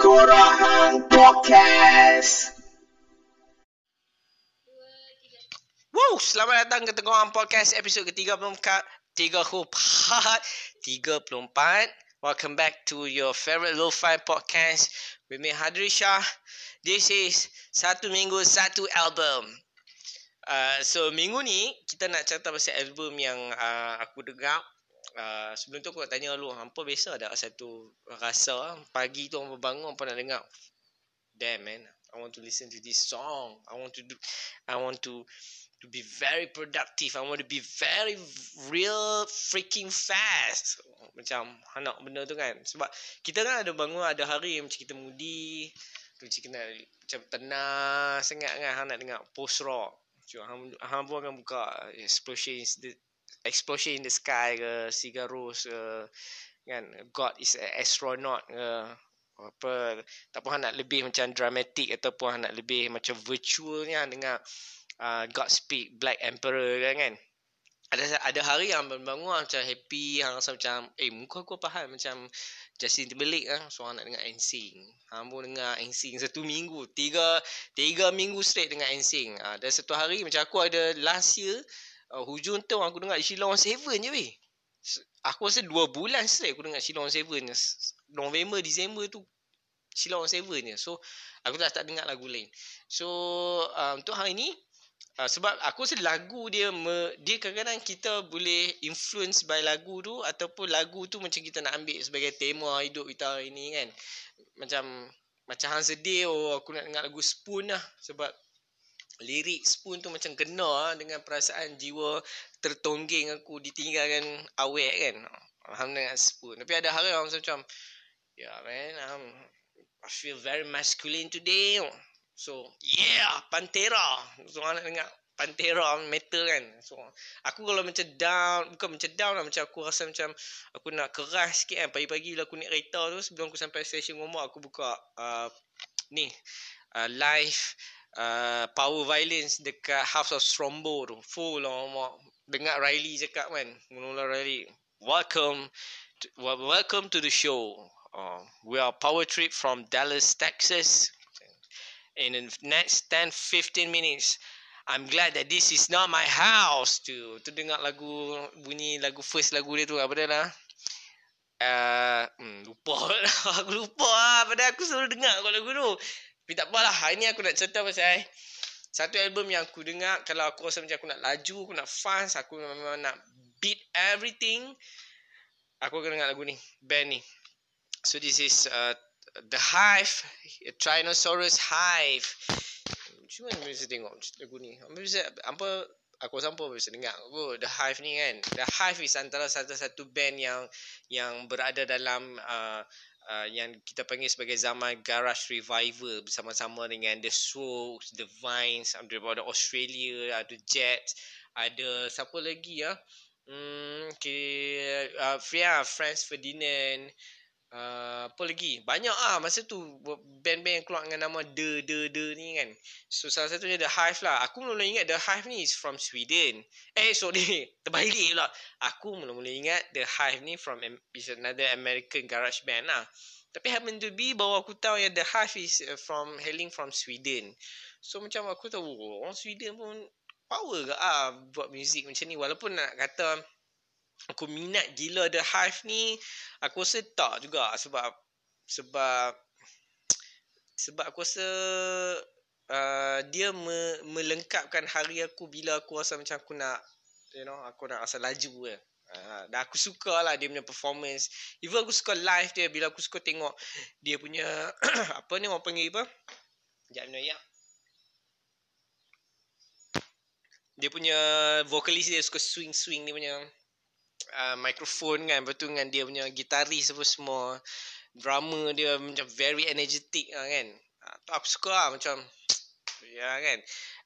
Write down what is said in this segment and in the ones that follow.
Korang Podcast. Woo, selamat datang ke Tengah Podcast episod ke-34 34 34 Welcome back to your favorite lo-fi podcast with me Hadri Shah. This is satu minggu satu album. Uh, so minggu ni kita nak cerita pasal album yang uh, aku dengar. Uh, sebelum tu aku nak tanya lu, hampa biasa ada satu rasa pagi tu hampa bangun apa nak dengar. Damn man, I want to listen to this song. I want to do I want to to be very productive. I want to be very real freaking fast. Macam anak benda tu kan. Sebab kita kan ada bangun ada hari macam kita mudi. Tu kena macam tenang sangat kan. Nak dengar post rock. Cuma hang, hang pun akan buka explosion explosion in the sky ke. Cigaros ke. Kan. God is an astronaut ke apa tak apa nak lebih macam dramatik ataupun nak lebih macam virtual ni dengar uh, Godspeed Black Emperor kan kan ada ada hari yang bangun macam happy hang rasa macam eh muka aku faham macam Justin Timberlake kan so hang nak dengar NSYNC hang pun dengar NSYNC satu minggu tiga tiga minggu straight dengan NSYNC uh, dan satu hari macam aku ada last year uh, hujung tu aku dengar Shilong Seven je weh. Aku rasa dua bulan straight aku dengar Shilong Seven November December tu Shilong Seven je. So aku dah tak dengar lagu lain. So uh, untuk hari ni Uh, sebab aku rasa lagu dia me, dia kadang-kadang kita boleh influence by lagu tu ataupun lagu tu macam kita nak ambil sebagai tema hidup kita hari ni kan. Macam macam hang sedih oh aku nak dengar lagu Spoon lah sebab lirik Spoon tu macam kena dengan perasaan jiwa tertongging aku ditinggalkan awek kan. Alhamdulillah Spoon. Tapi ada hari orang macam yeah man um, I feel very masculine today. So, yeah, Pantera. So, anak dengar Pantera metal kan. So, aku kalau macam down, bukan macam down lah. Macam aku rasa macam aku nak keras sikit kan. Pagi-pagi bila aku naik kereta tu, sebelum aku sampai stesen rumah, aku buka uh, ni, uh, live uh, power violence dekat House of Strombo tu. Full lah rumah. Dengar Riley cakap kan. Mula Riley. Welcome to, welcome to the show. Uh, we are Power Trip from Dallas, Texas in the next 10 15 minutes I'm glad that this is not my house tu tu dengar lagu bunyi lagu first lagu dia tu apa dia lah uh, hmm, lupa aku lupa lah padahal aku selalu dengar kalau lagu tu tapi tak apalah hari ni aku nak cerita pasal satu album yang aku dengar kalau aku rasa macam aku nak laju aku nak fast aku memang nak beat everything aku akan dengar lagu ni band ni. So this is uh, The Hive Tyrannosaurus Hive. Cuma mana bisa tengok lagu ni? Apa bisa Apa Aku rasa apa bisa dengar? Oh, The Hive ni kan? The Hive is antara satu-satu band yang Yang berada dalam uh, uh, Yang kita panggil sebagai zaman Garage Revival Bersama-sama dengan The Strokes The Vines Ada Australia Ada Jets Ada Siapa lagi ya Hmm, okay, uh, yeah, Franz Ferdinand, Uh, apa lagi? Banyak ah masa tu band-band yang keluar dengan nama The The The ni kan. So salah satunya The Hive lah. Aku mula ingat The Hive ni is from Sweden. Eh sorry, terbalik pula. Aku mula-mula ingat The Hive ni from is another American garage band lah. Tapi happen to be bahawa aku tahu yang The Hive is uh, from hailing from Sweden. So macam aku tahu orang Sweden pun power ke ah buat muzik macam ni walaupun nak kata aku minat gila The Hive ni aku rasa tak juga sebab sebab sebab aku rasa uh, dia me, melengkapkan hari aku bila aku rasa macam aku nak you know aku nak rasa laju ke. Uh, dan aku suka lah dia punya performance. Even aku suka live dia bila aku suka tengok dia punya apa ni orang panggil apa? Ni ya dia punya vokalis dia suka swing-swing dia punya uh, microphone kan Lepas tu dengan dia punya gitaris apa semua Drama dia macam very energetic lah kan. Uh, aku suka lah macam Ya yeah, kan.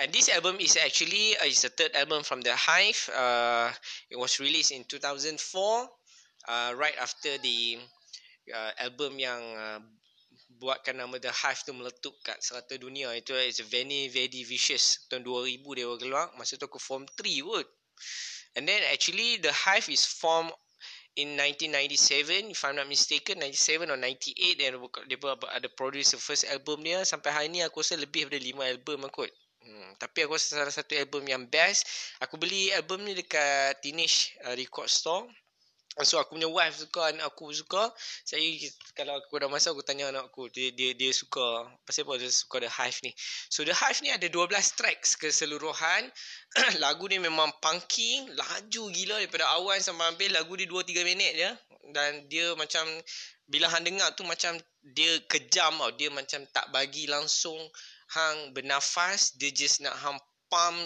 And this album is actually uh, Is the third album from The Hive uh, It was released in 2004 uh, Right after the uh, Album yang uh, Buatkan nama The Hive tu meletup kat serata dunia. Itu is very very vicious. Tahun 2000 dia keluar Masa tu aku form 3 kot And then actually the hive is formed in 1997 if I'm not mistaken 97 or 98 dan dia ada produce the first album dia sampai hari ni aku rasa lebih daripada 5 album aku Hmm, tapi aku rasa salah satu album yang best. Aku beli album ni dekat Teenage uh, Record Store. So aku punya wife suka anak aku suka. Saya kalau aku dah masa aku tanya anak aku dia dia dia suka pasal apa dia suka The Hive ni. So The Hive ni ada 12 tracks keseluruhan. lagu ni memang punky, laju gila daripada awal sampai habis lagu dia 2 3 minit je dan dia macam bila hang dengar tu macam dia kejam tau. Dia macam tak bagi langsung hang bernafas, dia just nak hang pump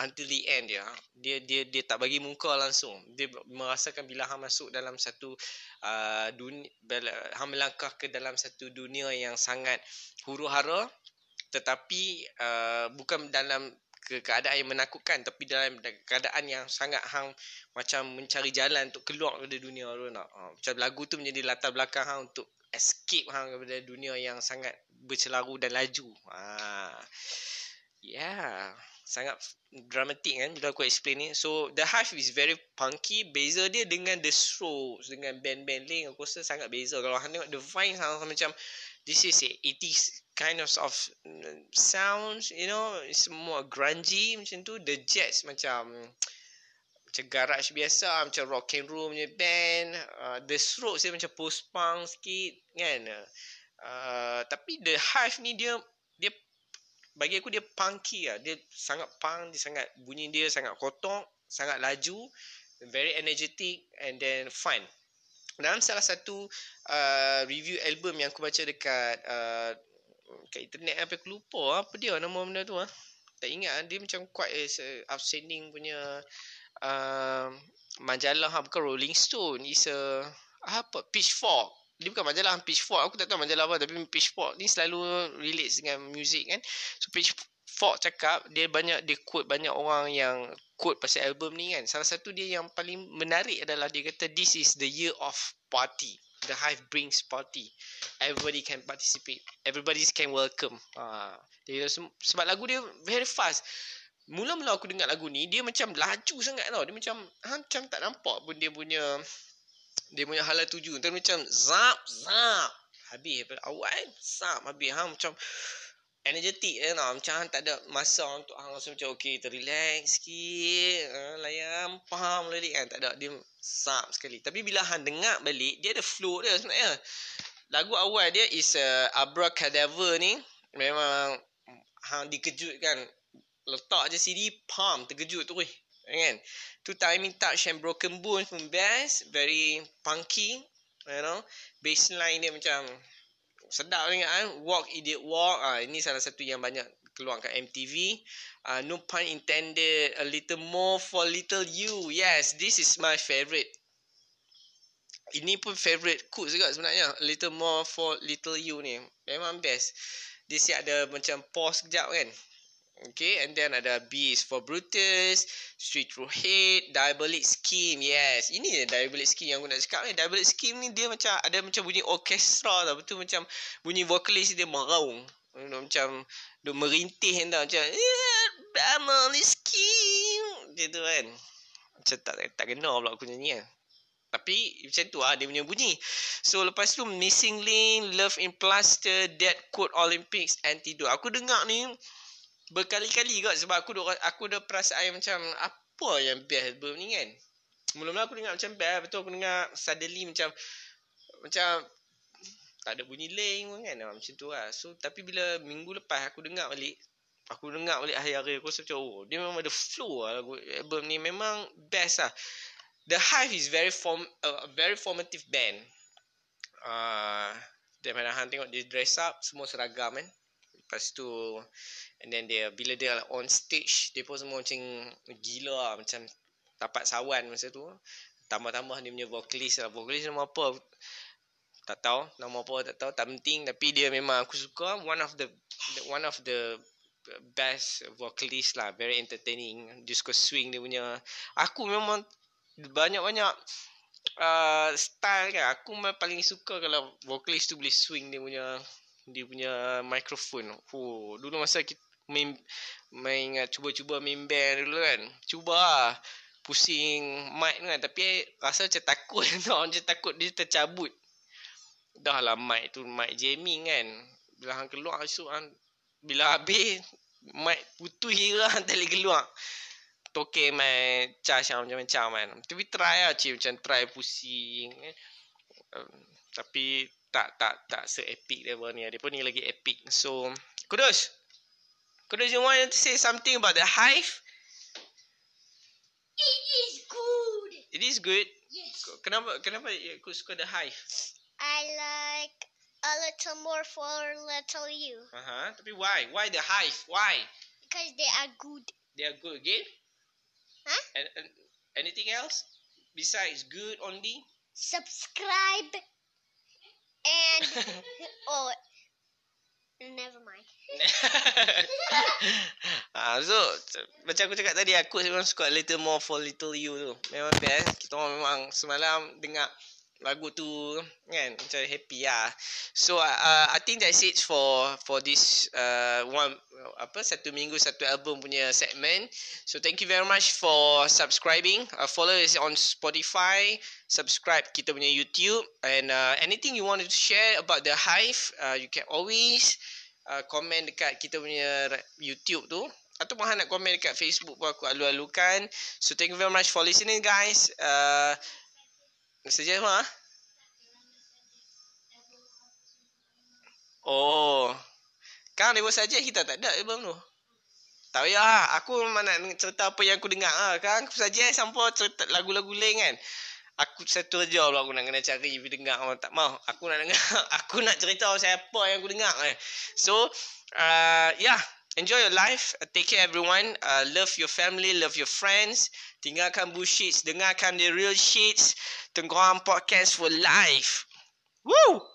until the end dia. Dia dia dia tak bagi muka langsung. Dia merasakan bila hang masuk dalam satu uh, dunia hang melangkah ke dalam satu dunia yang sangat huru-hara tetapi uh, bukan dalam ke keadaan yang menakutkan tapi dalam keadaan yang sangat hang macam mencari jalan untuk keluar dari dunia tu nak. Uh, macam lagu tu menjadi latar belakang hang untuk escape hang daripada dunia yang sangat bercelaru dan laju. Ah. Yeah sangat dramatik kan bila aku explain ni. So The Hive is very punky. Beza dia dengan The Strokes dengan band-band lain aku rasa sangat beza. Kalau hang tengok The Vine sama macam this is a 80s kind of of sounds, you know, it's more grungy macam tu. The Jets macam macam garage biasa, macam rock and roll punya band. Uh, the Strokes dia macam post punk sikit kan. Uh, tapi The Hive ni dia bagi aku dia punky lah. Dia sangat punk, dia sangat bunyi dia sangat kotor, sangat laju, very energetic and then fun. Dalam salah satu uh, review album yang aku baca dekat uh, kat internet apa aku lupa apa dia nama benda tu ah. Tak ingat dia macam quite is outstanding punya uh, majalah bukan Rolling Stone is a apa Pitchfork dia bukan majalah Pitchfork. Aku tak tahu majalah apa tapi Pitchfork ni selalu relate dengan music kan? So Pitchfork cakap dia banyak dia quote banyak orang yang quote pasal album ni kan? Salah satu dia yang paling menarik adalah dia kata this is the year of party. The hive brings party. Everybody can participate. Everybody can welcome. Ha. dia sebab lagu dia very fast. Mula-mula aku dengar lagu ni Dia macam laju sangat tau. Dia macam ha, Macam tak nampak pun dia punya dia punya hala tuju. Tu macam zap zap. Habis pada awal zap. Habis ha macam energetik eh nah. macam tak ada masa untuk hang rasa macam okey terrelax sikit uh, layan faham lagi kan? Tak ada. Dia zap sekali. Tapi bila hang dengar balik dia ada flow dia sebenarnya. Lagu awal dia is uh, abracadabra ni. Memang hang dikejutkan. Letak je CD pam terkejut tu weh kan? Tu timing touch and broken bones pun best very punky you know? Bassline dia macam sedap sangat kan walk idiot walk. Ah ini salah satu yang banyak keluar kat MTV uh, ah, no pun intended a little more for little you. Yes this is my favorite. Ini pun favorite cool juga sebenarnya. A little more for little you ni. Memang best. Dia siap ada macam pause kejap kan Okay, and then ada B is for Brutus, Street Through Hate, Diabolic Scheme. Yes, ini je Diabolic Scheme yang aku nak cakap ni. Diabolic Scheme ni dia macam ada macam bunyi orkestra tau. Betul macam bunyi vokalis dia meraung. Macam dia merintih tau. Macam Diabolic Scheme. Dia tu kan. Macam tak, tak kena pula aku nyanyi kan. Tapi macam tu lah dia punya bunyi. So lepas tu Missing Link, Love in Plaster, Dead Code Olympics, Antidote. Aku dengar ni berkali-kali kot sebab aku dah aku dah perasaan macam apa yang best album ni kan. Mula-mula aku dengar macam best betul aku dengar suddenly macam macam tak ada bunyi link pun kan macam tu lah. So tapi bila minggu lepas aku dengar balik aku dengar balik hari-hari aku rasa macam oh dia memang ada flow lah lagu album ni memang best lah. The Hive is very form a uh, very formative band. Ah uh, dan mana hang tengok dia dress up semua seragam kan. Lepas tu And then dia bila dia on stage dia pun semua macam gila lah macam dapat sawan masa tu. Tambah-tambah dia punya vocalist lah. Vocalist nama apa? Tak tahu. Nama apa tak tahu. Tak penting. Tapi dia memang aku suka. One of the one of the best vocalist lah. Very entertaining. Dia suka swing dia punya. Aku memang banyak-banyak uh, style kan. Aku memang paling suka kalau vocalist tu boleh swing dia punya dia punya microphone. Oh, dulu masa kita main main ingat cuba-cuba main band dulu kan. Cuba lah. pusing mic kan tapi rasa macam takut tau macam takut dia tercabut dah lah mic tu mic jamming kan bila hang keluar esok hang bila habis mic putus je lah tak keluar toke main charge yang macam-macam kan tapi try lah cik macam try pusing eh. um, tapi tak tak tak se epic dia pun ni dia pun ni lagi epic so kudus kudus you want to say something about the hive It is good. it is good Yes. kenapa kenapa aku suka the hive I like a little more for little you Aha, tapi why? Why the hive? Why? because they are good. They are good again? Huh? And, and anything else besides good only? Subscribe and oh, never mind. ah, so macam aku cakap tadi aku memang suka little more for little you tu. Memang best. Kita orang memang semalam dengar lagu tu kan macam happy lah. So uh, I think that's it for for this uh, one apa satu minggu satu album punya segment. So thank you very much for subscribing. Uh, follow us on Spotify, subscribe kita punya YouTube and uh, anything you want to share about the Hive, uh, you can always uh, comment dekat kita punya YouTube tu ataupun hang nak komen dekat Facebook pun aku alu-alukan. So thank you very much for listening guys. Uh, Saja apa? Oh. Kan dia saja kita tak ada album tu. Tak payah lah. Aku memang nak cerita apa yang aku dengar lah. Kan aku saja sampai cerita lagu-lagu lain kan. Aku satu aja lah aku nak kena cari pergi dengar. Oh, tak mau. Aku nak dengar. Aku nak cerita siapa yang aku dengar. Eh. So, uh, yeah. Enjoy your life. Take care everyone. Uh, love your family. Love your friends. Tinggalkan bullshit. Dengarkan the real shits. Tengkorak podcast for life. Woo!